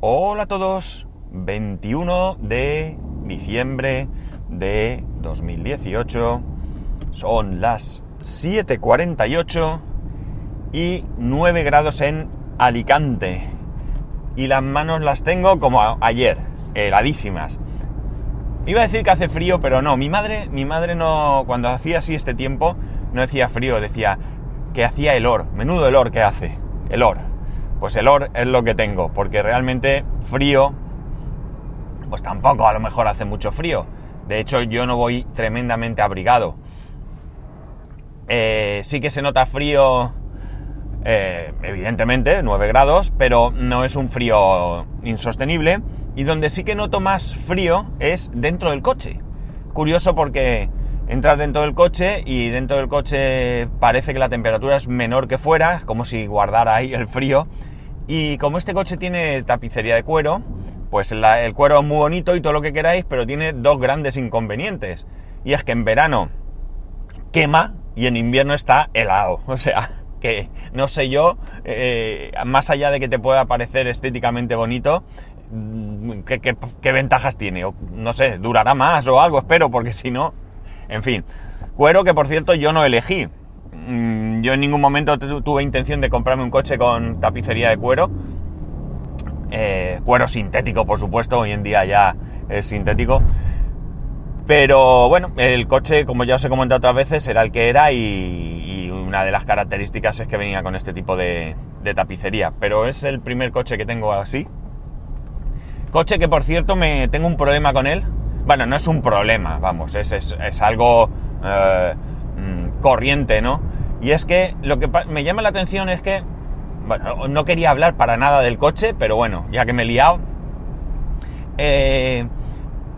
Hola a todos, 21 de diciembre de 2018, son las 7.48 y 9 grados en Alicante. Y las manos las tengo como ayer, heladísimas. Iba a decir que hace frío, pero no, mi madre, mi madre no, cuando hacía así este tiempo, no decía frío, decía que hacía helor, menudo helor que hace, helor. Pues helor es lo que tengo, porque realmente frío, pues tampoco a lo mejor hace mucho frío. De hecho, yo no voy tremendamente abrigado. Eh, sí que se nota frío, eh, evidentemente, 9 grados, pero no es un frío insostenible. Y donde sí que noto más frío es dentro del coche. Curioso porque entras dentro del coche y dentro del coche parece que la temperatura es menor que fuera, como si guardara ahí el frío. Y como este coche tiene tapicería de cuero, pues el cuero es muy bonito y todo lo que queráis, pero tiene dos grandes inconvenientes. Y es que en verano quema y en invierno está helado. O sea, que no sé yo, eh, más allá de que te pueda parecer estéticamente bonito, mm, ¿qué, ventajas tiene? no sé, durará más o algo, espero, porque si no, en fin. Cuero que por cierto yo no elegí. Mm, yo en ningún momento tuve intención de comprarme un coche con tapicería de cuero. Eh, cuero sintético, por supuesto, hoy en día ya es sintético. Pero bueno, el coche, como ya os he comentado otras veces, era el que era y, una de las características es que venía con este tipo de, tapicería. Pero es el primer coche que tengo así. Coche que por cierto me tengo un problema con él. Bueno, no es un problema, vamos, es, algo eh, mm, corriente, ¿no? Y es que lo que me llama la atención es que, bueno, no quería hablar para nada del coche, pero bueno, ya que me he liado, eh,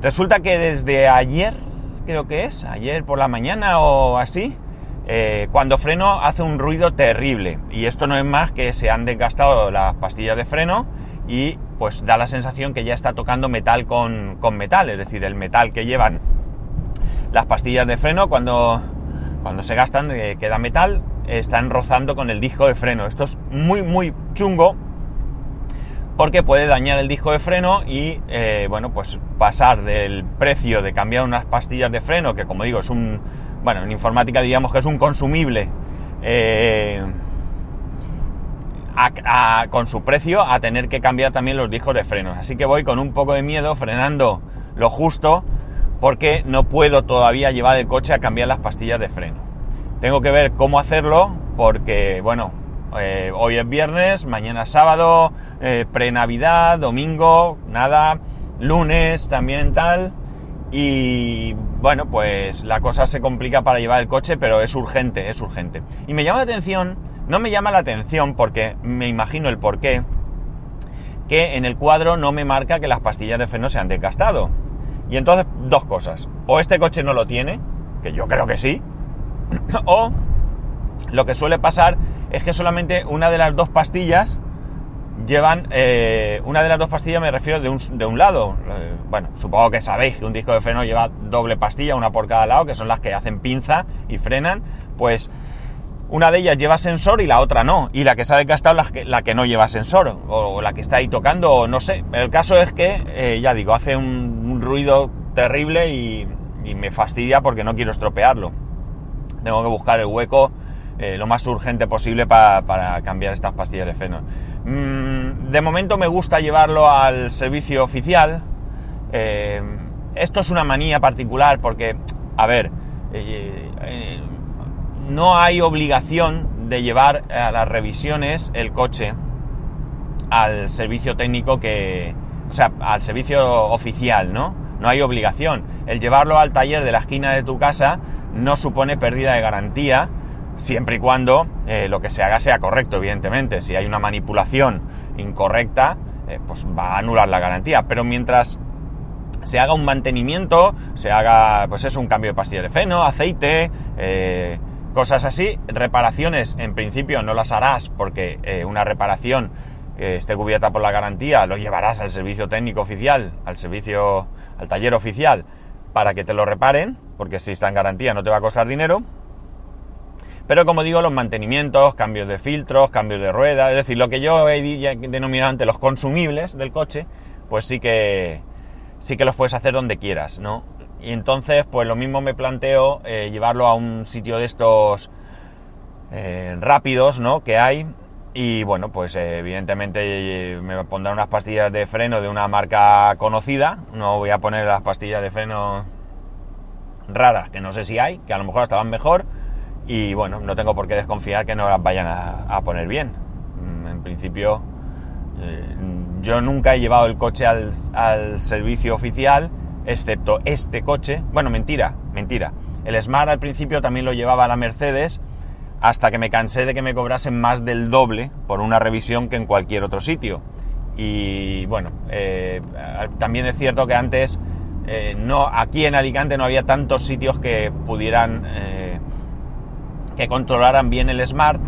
resulta que desde ayer, creo que es, ayer por la mañana o así, eh, cuando freno hace un ruido terrible. Y esto no es más que se han desgastado las pastillas de freno y pues da la sensación que ya está tocando metal con, con metal, es decir, el metal que llevan las pastillas de freno cuando cuando se gastan, eh, queda metal, están rozando con el disco de freno. Esto es muy, muy chungo porque puede dañar el disco de freno y, eh, bueno, pues pasar del precio de cambiar unas pastillas de freno, que como digo, es un, bueno, en informática diríamos que es un consumible, eh, con su precio, a tener que cambiar también los discos de freno. Así que voy con un poco de miedo, frenando lo justo, porque no puedo todavía llevar el coche a cambiar las pastillas de freno. Tengo que ver cómo hacerlo porque, bueno, eh, hoy es viernes, mañana es sábado, eh, pre-navidad, domingo, nada, lunes también tal. Y bueno, pues la cosa se complica para llevar el coche, pero es urgente, es urgente. Y me llama la atención, no me llama la atención porque me imagino el porqué, que en el cuadro no me marca que las pastillas de freno se han desgastado. Y entonces, dos cosas. O este coche no lo tiene, que yo creo que sí, o lo que suele pasar es que solamente una de las dos pastillas llevan, eh, una de las dos pastillas me refiero de un, de un lado. Eh, bueno, supongo que sabéis que un disco de freno lleva doble pastilla, una por cada lado, que son las que hacen pinza y frenan. Pues una de ellas lleva sensor y la otra no. Y la que se ha desgastado la que, la que no lleva sensor, o, la que está ahí tocando, o no sé. El caso es que, eh, ya digo, hace un, ruido terrible y, me fastidia porque no quiero estropearlo. Tengo que buscar el hueco eh, lo más urgente posible para cambiar estas pastillas de freno. Mm, de momento me gusta llevarlo al servicio oficial. Eh, esto es una manía particular porque, a ver, no hay obligación de llevar a las revisiones el coche al servicio técnico que, o sea, al servicio oficial, ¿no? No hay obligación. El llevarlo al taller de la esquina de tu casa no supone pérdida de garantía, siempre y cuando eh, lo que se haga sea correcto, evidentemente. Si hay una manipulación incorrecta, eh, pues va a anular la garantía. Pero mientras se haga un mantenimiento, se haga, pues es un cambio de pastilla de freno, aceite, eh, cosas así, reparaciones en principio no las harás porque una reparación esté cubierta por la garantía, lo llevarás al servicio técnico oficial, al servicio, al taller oficial, para que te lo reparen, porque si está en garantía no te va a costar dinero. Pero como digo, los mantenimientos, cambios de filtros, cambios de ruedas, es decir, lo que yo he denominado ante los consumibles del coche, pues sí que, sí que los puedes hacer donde quieras, ¿no? Y entonces, pues lo mismo me planteo eh, llevarlo a un sitio de estos eh, rápidos, ¿no? Que hay. Y bueno, pues eh, evidentemente me pondrán unas pastillas de freno de una marca conocida. No voy a poner las pastillas de freno raras, que no sé si hay, que a lo mejor estaban mejor. Y bueno, no tengo por qué desconfiar que no las vayan a, poner bien. Mm, en principio, yo nunca he llevado el coche al servicio oficial excepto este coche. Bueno, mentira, mentira. El Smart al principio también lo llevaba a la Mercedes hasta que me cansé de que me cobrasen más del doble por una revisión que en cualquier otro sitio. Y bueno, eh, también es cierto que antes eh, no, aquí en Alicante no había tantos sitios que pudieran eh, que controlaran bien el Smart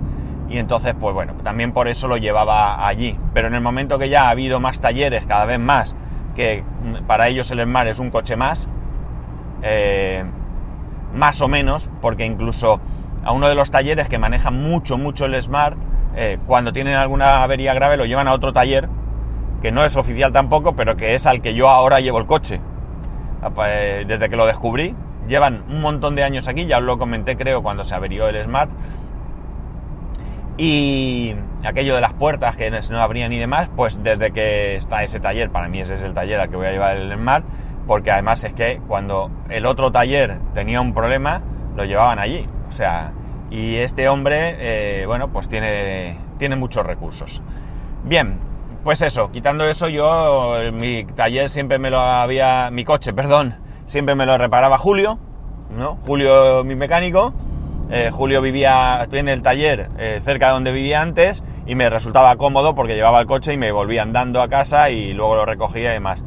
y entonces pues bueno, también por eso lo llevaba allí. Pero en el momento que ya ha habido más talleres, cada vez más, que para ellos el Smart es un coche más, eh, más o menos, porque incluso a uno de los talleres que maneja mucho, mucho el Smart, eh, cuando tienen alguna avería grave lo llevan a otro taller, que no es oficial tampoco, pero que es al que yo ahora llevo el coche. Ah, pues, desde que lo descubrí, llevan un montón de años aquí, ya os lo comenté creo cuando se averió el Smart, y aquello de las puertas que no abrían y demás, pues desde que está ese taller, para mí ese es el taller al que voy a llevar el Smart, porque además es que cuando el otro taller tenía un problema, lo llevaban allí. O sea, y este hombre, eh, bueno, pues tiene, tiene muchos recursos. Bien, pues eso, quitando eso, yo, mi taller siempre me lo había, mi coche, perdón, siempre me lo reparaba Julio, ¿no? Julio, mi mecánico, eh, Julio vivía, estoy en el taller eh, cerca de donde vivía antes y me resultaba cómodo porque llevaba el coche y me volvía andando a casa y luego lo recogía y demás.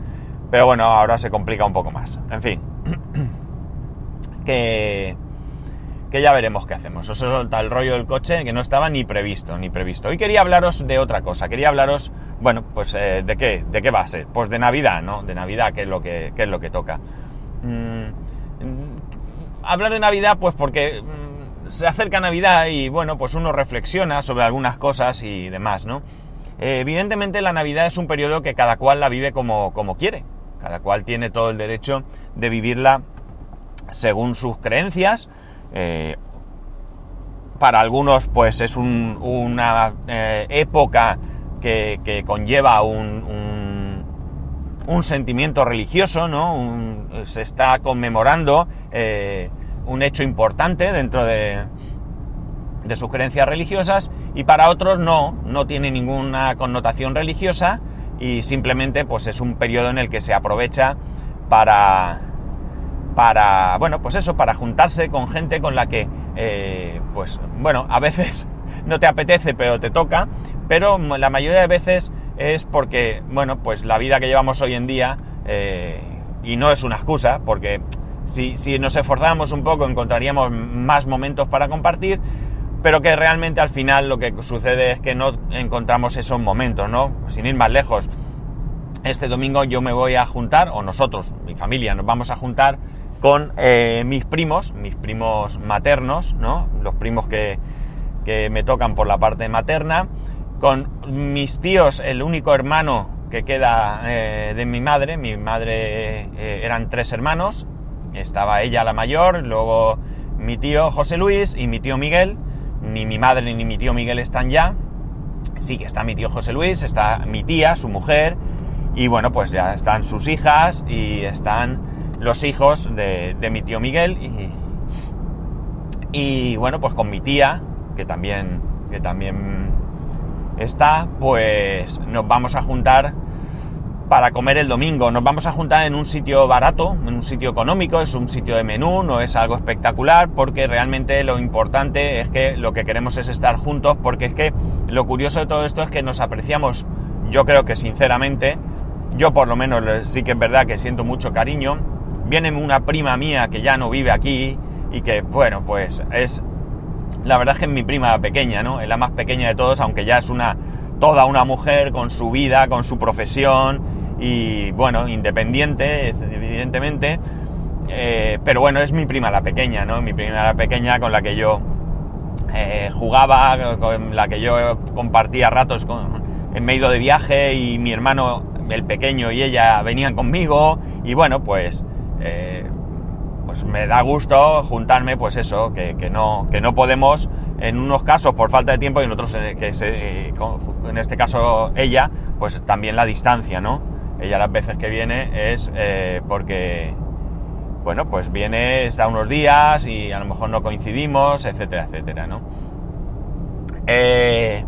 Pero bueno, ahora se complica un poco más. En fin, que, que ya veremos qué hacemos. Eso es el rollo del coche que no estaba ni previsto, ni previsto. Hoy quería hablaros de otra cosa. Quería hablaros, bueno, pues eh, de qué, de qué va a ser. Pues de Navidad, ¿no? De Navidad, que es lo que, es lo que toca. Mm, mm, hablar de Navidad, pues porque mm, se acerca Navidad y bueno, pues uno reflexiona sobre algunas cosas y demás, ¿no? Eh, evidentemente la Navidad es un periodo que cada cual la vive como, como quiere. Cada cual tiene todo el derecho de vivirla según sus creencias. Eh, para algunos, pues es una eh, época que, conlleva un, un, sentimiento religioso, ¿no? se está conmemorando un hecho importante dentro de, de sus creencias religiosas y para otros no, no tiene ninguna connotación religiosa y simplemente pues es un periodo en el que se aprovecha para, para bueno, pues eso, para juntarse con gente con la que, eh, pues bueno, a veces no te apetece pero te toca, pero la mayoría de veces es porque, bueno, pues la vida que llevamos hoy en día, eh, y no es una excusa, porque si, nos esforzáramos un poco encontraríamos más momentos para compartir, pero que realmente al final lo que sucede es que no encontramos esos momentos, ¿no? Sin ir más lejos. Este domingo yo me voy a juntar, o nosotros, mi familia, nos vamos a juntar con eh, mis primos, mis primos maternos, ¿no? Los primos que, me tocan por la parte materna, con mis tíos, el único hermano que queda eh, de mi madre, mi madre eh, eran tres hermanos, estaba ella la mayor, luego mi tío José Luis y mi tío Miguel. Ni mi madre ni mi tío Miguel están ya. Sí que está mi tío José Luis, está mi tía, su mujer, y bueno, pues ya están sus hijas y están los hijos de, mi tío Miguel. Y, y, bueno, pues con mi tía, que también, que también está, pues nos vamos a juntar para comer el domingo. Nos vamos a juntar en un sitio barato, en un sitio económico, es un sitio de menú, no es algo espectacular, porque realmente lo importante es que lo que queremos es estar juntos, porque es que lo curioso de todo esto es que nos apreciamos, yo creo que sinceramente, yo por lo menos sí que es verdad que siento mucho cariño. Viene una prima mía que ya no vive aquí y que, bueno, pues es, la verdad es que es mi prima pequeña, ¿no? Es la más pequeña de todos, aunque ya es una toda una mujer con su vida, con su profesión, y bueno, independiente, evidentemente, eh, pero bueno, es mi prima la pequeña, ¿no? Mi prima la pequeña con la que yo eh, jugaba, con la que yo compartía ratos con, en medio de viaje y mi hermano, el pequeño y ella venían conmigo y bueno, pues, eh, pues me da gusto juntarme, pues eso, que, que, no, que no podemos en unos casos por falta de tiempo y en otros que se, en este caso ella, pues también la distancia, ¿no? Ella las veces que viene es eh, porque, bueno, pues viene, está unos días y a lo mejor no coincidimos, etcétera, etcétera, ¿no? Eh,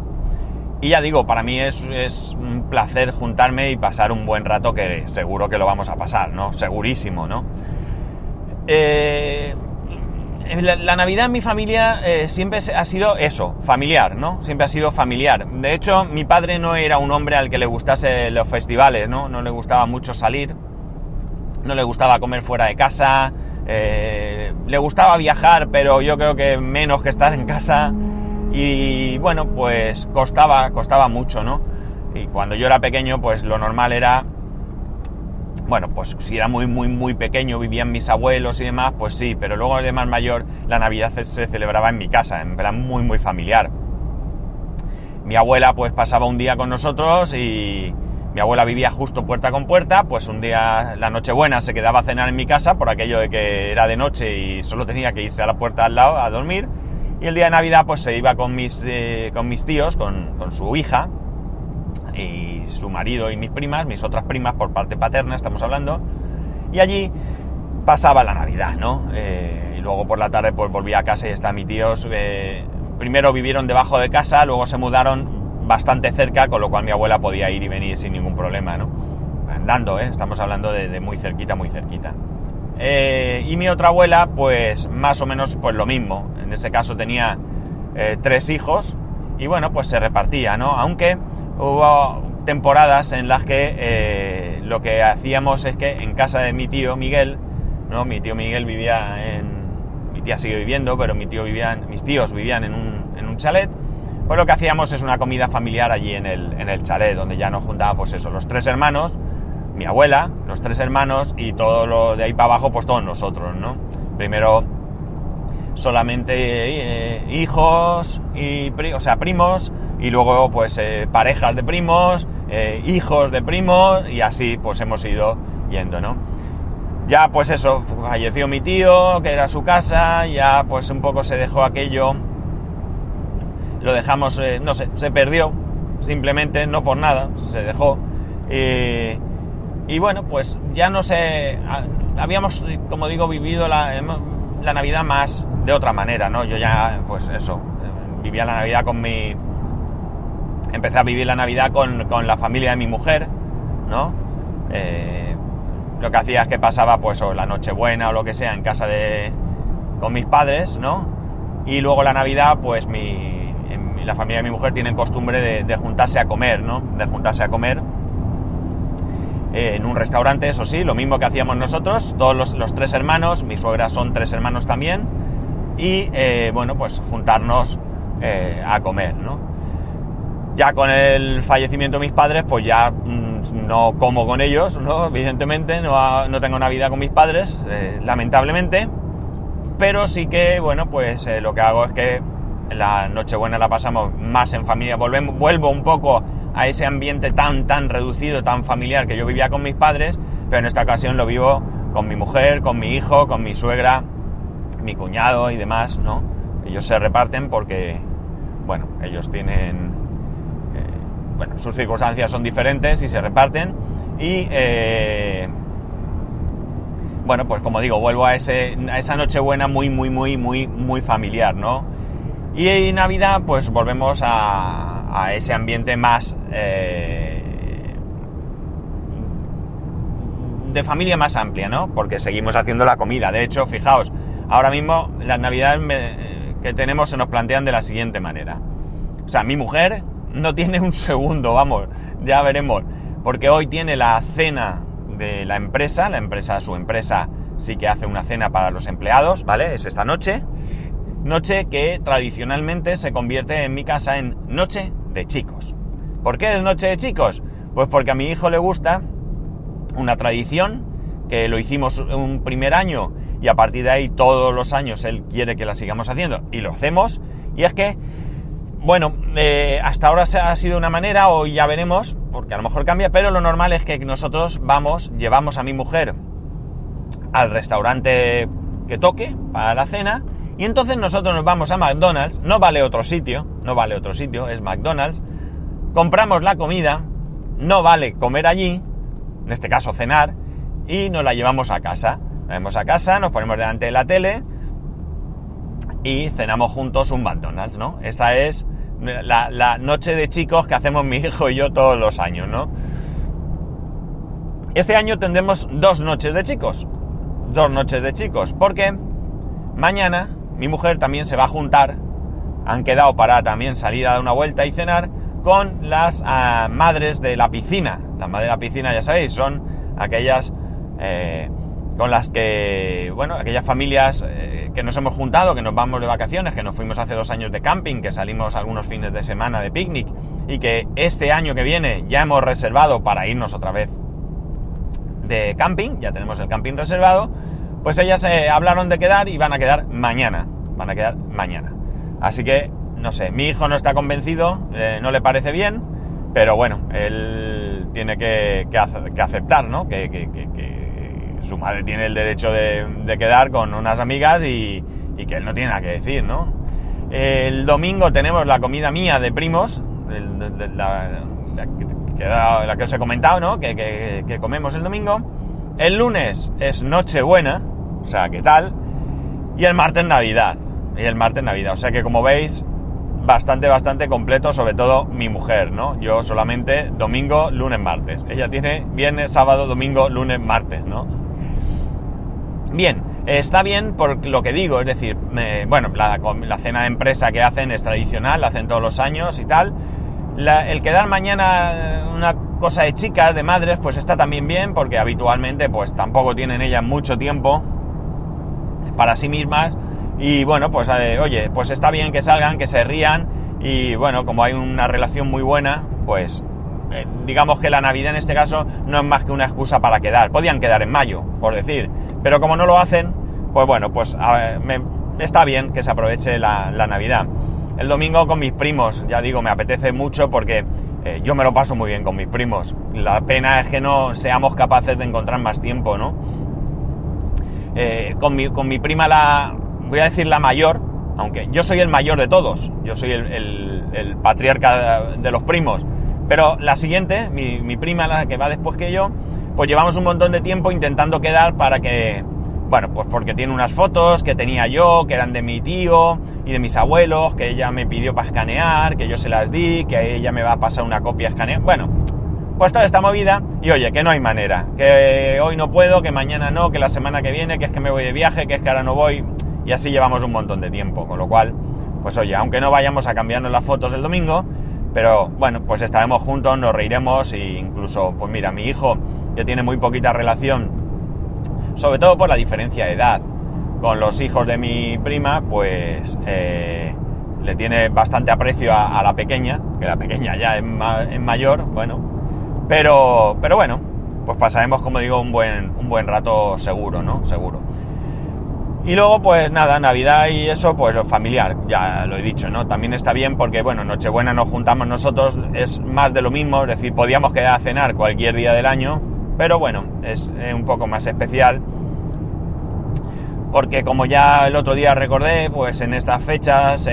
y ya digo, para mí es, es, un placer juntarme y pasar un buen rato que seguro que lo vamos a pasar, ¿no? Segurísimo, ¿no? Eh, la, Navidad en mi familia eh, siempre ha sido eso, familiar, ¿no? Siempre ha sido familiar. De hecho, mi padre no era un hombre al que le gustase los festivales, ¿no? No le gustaba mucho salir, no le gustaba comer fuera de casa, eh, le gustaba viajar, pero yo creo que menos que estar en casa. Y bueno, pues costaba, costaba mucho, ¿no? Y cuando yo era pequeño, pues lo normal era bueno, pues si era muy, muy, muy pequeño, vivían mis abuelos y demás, pues sí, pero luego de más mayor la Navidad se celebraba en mi casa, en muy, muy familiar. Mi abuela pues pasaba un día con nosotros y mi abuela vivía justo puerta con puerta, pues un día la Nochebuena se quedaba a cenar en mi casa por aquello de que era de noche y solo tenía que irse a la puerta al lado a dormir. Y el día de Navidad pues se iba con mis, eh, con mis tíos, con, con su hija, y su marido y mis primas, mis otras primas por parte paterna, estamos hablando, y allí pasaba la Navidad, ¿no? Eh, y luego por la tarde pues volví a casa y está mi tíos. Eh, primero vivieron debajo de casa, luego se mudaron bastante cerca, con lo cual mi abuela podía ir y venir sin ningún problema, ¿no? Andando, ¿eh? Estamos hablando de, de muy cerquita, muy cerquita. Eh, y mi otra abuela, pues más o menos pues lo mismo. En ese caso tenía eh, tres hijos y bueno, pues se repartía, ¿no? Aunque hubo temporadas en las que eh, lo que hacíamos es que en casa de mi tío Miguel, ¿no? Mi tío Miguel vivía en... Mi tía sigue viviendo, pero mi tío vivía, mis tíos vivían en un, en un chalet. Pues lo que hacíamos es una comida familiar allí en el, en el chalet, donde ya nos juntábamos, pues eso, los tres hermanos, mi abuela, los tres hermanos y todo lo de ahí para abajo, pues todos nosotros, ¿no? Primero solamente eh, hijos y, primos, y luego pues eh, parejas de primos, eh, hijos de primos y así pues hemos ido yendo, ¿no? Ya pues eso, falleció mi tío, que era su casa, ya pues un poco se dejó aquello, lo dejamos, eh, no sé, se perdió, simplemente, no por nada, se dejó. Y, bueno, pues ya no sé, habíamos, como digo, vivido la, la Navidad más de otra manera, ¿no? Yo ya, pues eso, vivía la Navidad con mi, empecé a vivir la Navidad con, con la familia de mi mujer, ¿no? Eh, lo que hacía es que pasaba, pues, o la Nochebuena o lo que sea, en casa de. con mis padres, ¿no? Y luego la Navidad, pues, mi, la familia de mi mujer tienen costumbre de, de juntarse a comer, ¿no? De juntarse a comer eh, en un restaurante, eso sí, lo mismo que hacíamos nosotros, todos los, los tres hermanos, mi suegra son tres hermanos también, y, eh, bueno, pues juntarnos eh, a comer, ¿no? Ya con el fallecimiento de mis padres, pues ya mmm, no como con ellos, ¿no? Evidentemente, no, no tengo Navidad con mis padres, eh, lamentablemente. Pero sí que, bueno, pues eh, lo que hago es que la Nochebuena la pasamos más en familia. Volvemos, vuelvo un poco a ese ambiente tan, tan reducido, tan familiar que yo vivía con mis padres, pero en esta ocasión lo vivo con mi mujer, con mi hijo, con mi suegra, mi cuñado y demás, ¿no? Ellos se reparten porque, bueno, ellos tienen bueno, sus circunstancias son diferentes y se reparten. Y eh, bueno, pues como digo, vuelvo a, esa Nochebuena muy, muy, muy, muy, muy familiar, ¿no? Y en Navidad, pues volvemos a, ese ambiente más eh, de familia más amplia, ¿no? Porque seguimos haciendo la comida. De hecho, fijaos, ahora mismo las Navidades me, que tenemos se nos plantean de la siguiente manera. O sea, mi mujer no tiene un segundo, vamos, ya veremos. Porque hoy tiene la cena de la empresa, la empresa, su empresa sí que hace una cena para los empleados, ¿vale? Es esta noche. Noche que tradicionalmente se convierte en mi casa en noche de chicos. ¿Por qué es noche de chicos? Pues porque a mi hijo le gusta una tradición que lo hicimos un primer año y a partir de ahí todos los años él quiere que la sigamos haciendo y lo hacemos Y es que, bueno, eh, hasta ahora ha sido una manera, o ya veremos, porque a lo mejor cambia, pero lo normal es que nosotros vamos, llevamos a mi mujer al restaurante que toque para la cena, y entonces nosotros nos vamos a McDonald's, no vale otro sitio, no vale otro sitio, es McDonald's, compramos la comida, no vale comer allí, en este caso cenar, y nos la llevamos a casa. La llevamos a casa, nos ponemos delante de la tele y cenamos juntos un McDonald's, ¿no? Esta es la, noche de chicos que hacemos mi hijo y yo todos los años, ¿no? Este año tendremos dos noches de chicos. Dos noches de chicos, porque mañana mi mujer también se va a juntar, han quedado para también salir a dar una vuelta y cenar con las ah, madres de la piscina. Las madres de la piscina, ya sabéis, son aquellas eh, con las que, bueno, aquellas familias eh, que nos hemos juntado, que nos vamos de vacaciones, que nos fuimos hace dos años de camping, que salimos algunos fines de semana de picnic y que este año que viene ya hemos reservado para irnos otra vez de camping, ya tenemos el camping reservado, pues ellas eh, hablaron de quedar y van a quedar mañana, van a quedar mañana. Así que, no sé, mi hijo no está convencido, no le parece bien, pero bueno, él tiene que, aceptar, ¿no? que su madre tiene el derecho de, quedar con unas amigas y, que él no tiene nada que decir, ¿no? El domingo tenemos la comida mía de primos, la, que que os he comentado, ¿no? Que, comemos el domingo. El lunes es Nochebuena, o sea, ¿qué tal? Y el martes Navidad. Y el martes Navidad. O sea que como veis, bastante, bastante completo, sobre todo mi mujer, ¿no? Yo solamente domingo, lunes, martes. Ella tiene viernes, sábado, domingo, lunes, martes, ¿no? Bien, está bien por lo que digo, es decir, bueno, la, cena de empresa que hacen es tradicional, la hacen todos los años y tal. el quedar mañana una cosa de chicas, de madres, pues está también bien, porque habitualmente pues tampoco tienen ellas mucho tiempo para sí mismas. Y bueno, pues eh, oye, pues está bien que salgan, que se rían. Y bueno, como hay una relación muy buena, pues eh, digamos que la Navidad en este caso no es más que una excusa para quedar. Podían quedar en mayo, por decir pero como no lo hacen, pues bueno, pues está bien que se aproveche la, Navidad. El domingo con mis primos, ya digo, me apetece mucho porque eh, yo me lo paso muy bien con mis primos. La pena es que no seamos capaces de encontrar más tiempo, ¿no? Eh, con, mi, con, mi, prima la, voy a decir la mayor, aunque yo soy el mayor de todos, yo soy el, patriarca de los primos, pero la siguiente, mi, mi prima, la que va después que yo, pues llevamos un montón de tiempo intentando quedar para que, bueno, pues porque tiene unas fotos que tenía yo, que eran de mi tío y de mis abuelos, que ella me pidió para escanear, que yo se las di, que ella me va a pasar una copia escanear. Bueno, pues toda esta movida y oye, que no hay manera, que hoy no puedo, que mañana no, que la semana que viene, que es que me voy de viaje, que es que ahora no voy y así llevamos un montón de tiempo, con lo cual, pues oye, aunque no vayamos a cambiarnos las fotos el domingo, pero bueno, pues estaremos juntos, nos reiremos e incluso, pues mira, mi hijo que tiene muy poquita relación, sobre todo por la diferencia de edad. Con los hijos de mi prima, pues eh, le tiene bastante aprecio a, la pequeña, que la pequeña ya es, mayor, bueno, pero, pero bueno, pues pasaremos, como digo, un buen, un buen rato seguro, ¿no? Seguro. Y luego, pues nada, Navidad y eso, pues lo familiar, ya lo he dicho, ¿no? También está bien porque, bueno, Nochebuena nos juntamos nosotros, es más de lo mismo, es decir, podíamos quedar a cenar cualquier día del año, pero bueno, es un poco más especial. Porque como ya el otro día recordé, pues en estas fechas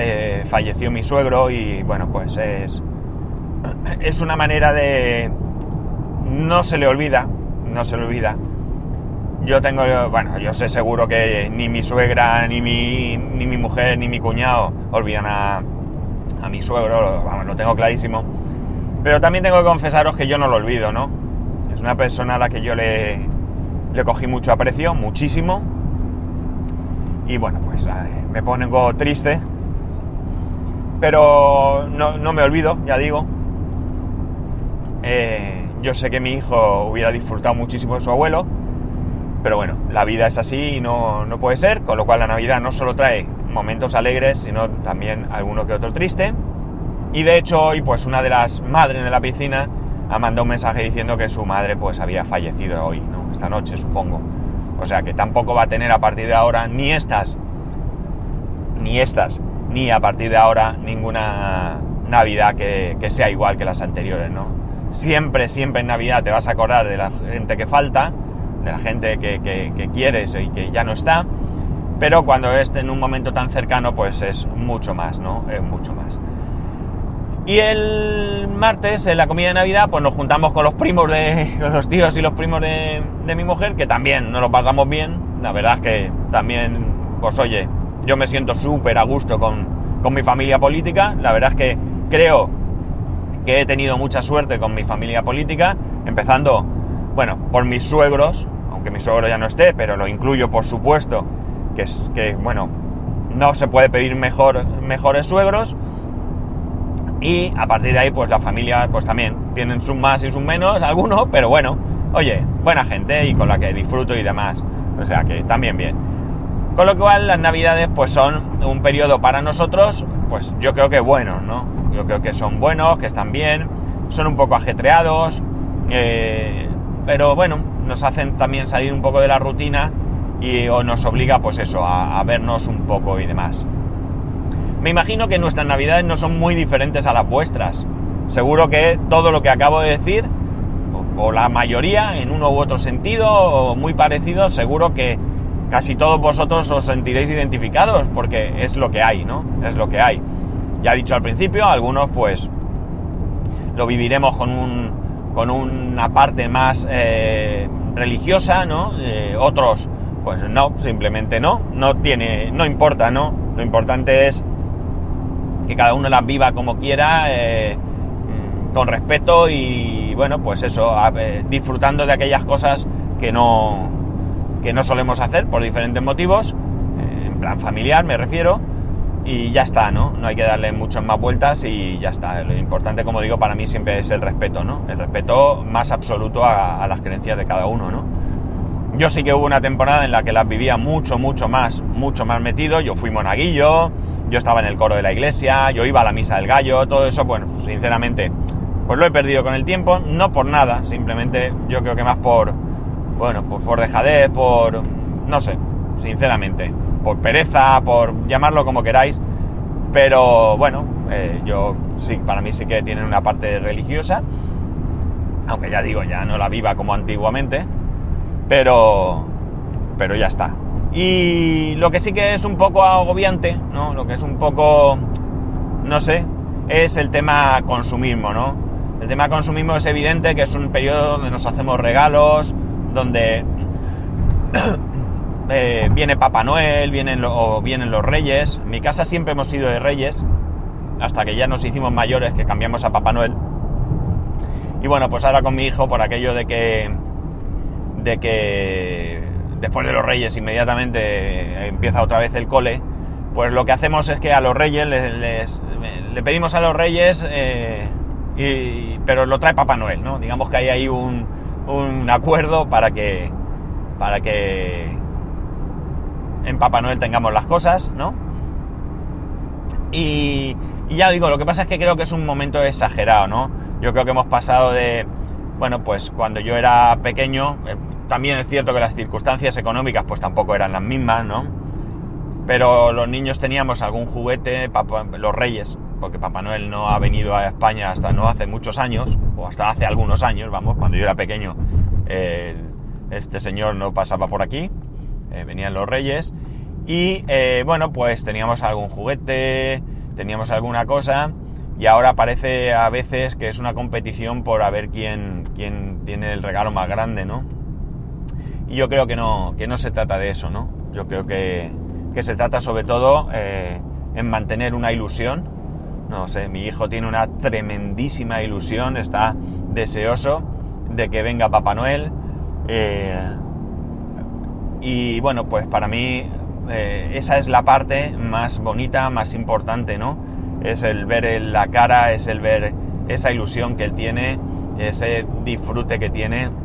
falleció mi suegro y bueno, pues es, es una manera de... No se le olvida, no se le olvida. Yo tengo, bueno, yo sé seguro que ni mi suegra, ni mi, ni mi mujer, ni mi cuñado olvidan a, a mi suegro, vamos, lo tengo clarísimo. Pero también tengo que confesaros que yo no lo olvido, ¿no? Es una persona a la que yo le, le cogí mucho aprecio, muchísimo. Y bueno, pues me pongo triste. Pero no, me olvido, ya digo. Eh, yo sé que mi hijo hubiera disfrutado muchísimo de su abuelo. Pero bueno, la vida es así y no, no puede ser. Con lo cual la Navidad no solo trae momentos alegres, sino también alguno que otro triste. Y de hecho hoy, pues una de las madres de la piscina ha mandado un mensaje diciendo que su madre pues había fallecido hoy, ¿no? Esta noche, supongo. O sea que tampoco va a tener a partir de ahora ni estas, ni estas ni a partir de ahora ninguna Navidad que, sea igual que las anteriores, ¿no? Siempre, siempre en Navidad te vas a acordar de la gente que falta, de la gente que, que quieres y que ya no está, pero cuando es en un momento tan cercano, pues es mucho más, ¿no? Es mucho más. Y el martes, en la comida de Navidad, pues nos juntamos con los primos de los tíos y los primos de, mi mujer, que también nos lo pasamos bien. La verdad es que también, pues oye, yo me siento súper a gusto con, con mi familia política. La verdad es que creo que he tenido mucha suerte con mi familia política, empezando, bueno, por mis suegros, aunque mi suegro ya no esté, pero lo incluyo por supuesto, que es que, bueno, no se puede pedir mejor, mejores suegros. Y a partir de ahí, pues la familia, pues también tienen sus más y sus menos, algunos, pero bueno, oye, buena gente y con la que disfruto y demás. O sea que también bien. Con lo cual las navidades pues son un periodo para nosotros, pues yo creo que buenos, ¿no? Yo creo que son buenos, que están bien, son un poco ajetreados, eh, pero bueno, nos hacen también salir un poco de la rutina y o nos obliga pues eso, a, vernos un poco y demás. Me imagino que nuestras navidades no son muy diferentes a las vuestras. Seguro que todo lo que acabo de decir, o, o la mayoría en uno u otro sentido, o muy parecido, seguro que casi todos vosotros os sentiréis identificados porque es lo que hay, ¿no? Es lo que hay. Ya he dicho al principio, algunos pues lo viviremos con, un, con una parte más eh, religiosa, ¿no? Eh, otros pues no, simplemente no, no tiene, no importa, ¿no? Lo importante es que cada uno las viva como quiera, eh, con respeto y bueno, pues eso, disfrutando de aquellas cosas que no, que no solemos hacer por diferentes motivos, eh, en plan familiar me refiero, y ya está, ¿no? No hay que darle muchas más vueltas y ya está. Lo importante, como digo, para mí siempre es el respeto, ¿no? El respeto más absoluto a, las creencias de cada uno, ¿no? Yo sí que hubo una temporada en la que las vivía mucho, mucho más, mucho más metido. Yo fui monaguillo, yo estaba en el coro de la iglesia, yo iba a la misa del gallo, todo eso, bueno, sinceramente, pues lo he perdido con el tiempo, no por nada, simplemente yo creo que más por, bueno, pues por dejadez, por, no sé, sinceramente, por pereza, por llamarlo como queráis, pero bueno, eh, yo sí, para mí sí que tienen una parte religiosa, aunque ya digo, ya no la viva como antiguamente, pero, pero ya está. Y lo que sí que es un poco agobiante, ¿no? Lo que es un poco, no sé, es el tema consumismo, ¿no? El tema consumismo es evidente que es un periodo donde nos hacemos regalos, donde eh, viene Papá Noel, vienen o vienen los Reyes. En mi casa siempre hemos sido de Reyes, hasta que ya nos hicimos mayores, que cambiamos a Papá Noel. Y bueno, pues ahora con mi hijo, por aquello de que, de que después de los Reyes inmediatamente empieza otra vez el cole, pues lo que hacemos es que a los Reyes le pedimos a los Reyes, eh, y, pero lo trae Papá Noel, ¿no? Digamos que hay ahí un, un acuerdo para que, para que en Papá Noel tengamos las cosas, ¿no? Y, ya digo, lo que pasa es que creo que es un momento exagerado, ¿no? Yo creo que hemos pasado de, bueno, pues cuando yo era pequeño, eh, también es cierto que las circunstancias económicas pues tampoco eran las mismas, ¿no? Pero los niños teníamos algún juguete, los reyes, porque Papá Noel no ha venido a España hasta no hace muchos años, o hasta hace algunos años, vamos, cuando yo era pequeño, este señor no pasaba por aquí, eh, venían los reyes, y eh, bueno, pues teníamos algún juguete, teníamos alguna cosa, y ahora parece a veces que es una competición por a ver quién, quién tiene el regalo más grande, ¿no? Y yo creo que no, que no se trata de eso, ¿no? Yo creo que, que se trata sobre todo eh, en mantener una ilusión, no sé, mi hijo tiene una tremendísima ilusión, está deseoso de que venga Papá Noel. Eh, y bueno, pues para mí eh, esa es la parte más bonita, más importante, ¿no? Es el ver la cara, es el ver esa ilusión que él tiene, ese disfrute que tiene.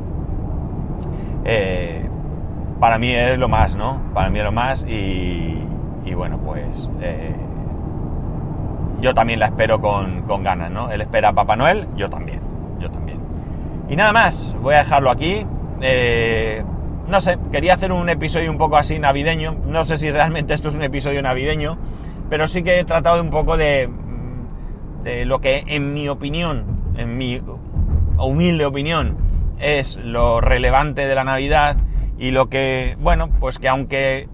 Eh, para mí es lo más, ¿no? Para mí es lo más y, bueno, pues yo también la espero con, ganas, ¿no? Él espera a Papá Noel, yo también, yo también. Y nada más, voy a dejarlo aquí. Eh, no sé, quería hacer un episodio un poco así navideño. No sé si realmente esto es un episodio navideño, pero sí que he tratado un poco de, de lo que en mi opinión, en mi humilde opinión, es lo relevante de la Navidad y lo que, bueno, pues que aunque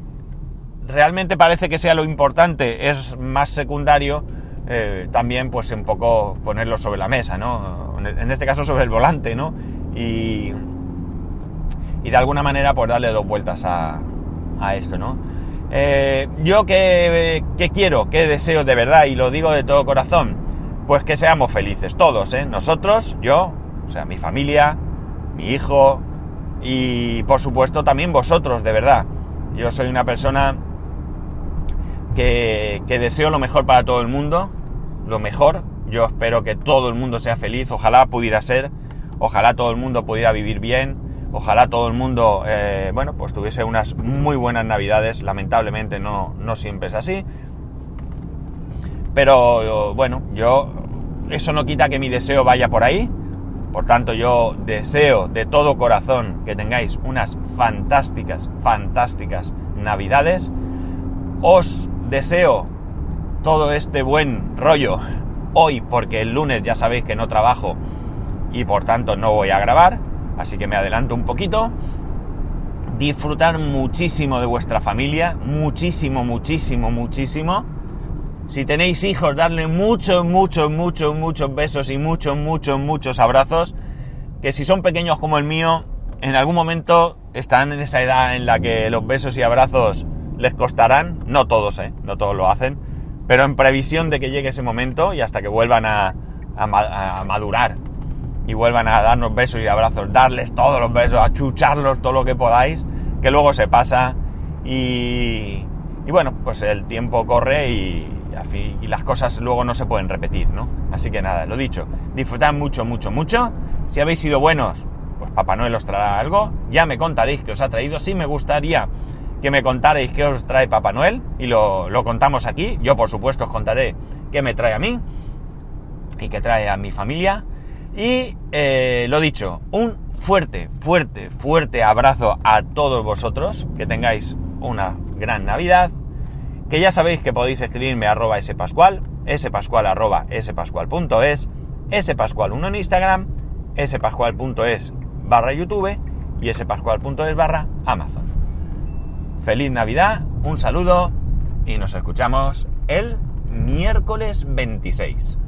realmente parece que sea lo importante, es más secundario, eh, también pues un poco ponerlo sobre la mesa, ¿no? En este caso sobre el volante, ¿no? Y, y de alguna manera pues darle dos vueltas a, a esto, ¿no? Eh, yo que, quiero, que deseo de verdad, y lo digo de todo corazón, pues que seamos felices, todos, ¿eh? Nosotros, yo, o sea, mi familia, mi hijo, y por supuesto también vosotros, de verdad. Yo soy una persona que, que deseo lo mejor para todo el mundo, lo mejor. Yo espero que todo el mundo sea feliz, ojalá pudiera ser, ojalá todo el mundo pudiera vivir bien, Ojalá todo el mundo, eh, bueno, pues tuviese unas muy buenas navidades. Lamentablemente no, no siempre es así. Pero bueno, yo eso no quita que mi deseo vaya por ahí. Por tanto, yo deseo de todo corazón que tengáis unas fantásticas, fantásticas navidades. Os deseo todo este buen rollo hoy porque el lunes ya sabéis que no trabajo y por tanto no voy a grabar. Así que me adelanto un poquito. Disfrutar muchísimo de vuestra familia, muchísimo, muchísimo, muchísimo. Si tenéis hijos, darle muchos, muchos, muchos, muchos besos y muchos, muchos, muchos abrazos. Que si son pequeños como el mío, en algún momento están en esa edad en la que los besos y abrazos les costarán. No todos, ¿eh? No todos lo hacen. Pero en previsión de que llegue ese momento y hasta que vuelvan a, a madurar y vuelvan a darnos besos y abrazos, darles todos los besos, achucharlos todo lo que podáis, que luego se pasa y, y bueno, pues el tiempo corre y, y, las cosas luego no se pueden repetir, ¿no? Así que nada, lo dicho, disfrutad mucho, mucho, mucho. Si habéis sido buenos, pues Papá Noel os traerá algo, ya me contaréis qué os ha traído, sí me gustaría que me contarais qué os trae Papá Noel y lo, lo contamos aquí, yo por supuesto os contaré qué me trae a mí y qué trae a mi familia. Y eh, lo dicho, un fuerte, fuerte, fuerte abrazo a todos vosotros, que tengáis una gran Navidad, que ya sabéis que podéis escribirme a arroba spascual, spascual arroba spascual.es, spascual1 en Instagram, spascual.es barra YouTube y spascual.es barra Amazon. Feliz Navidad, un saludo y nos escuchamos el miércoles 26.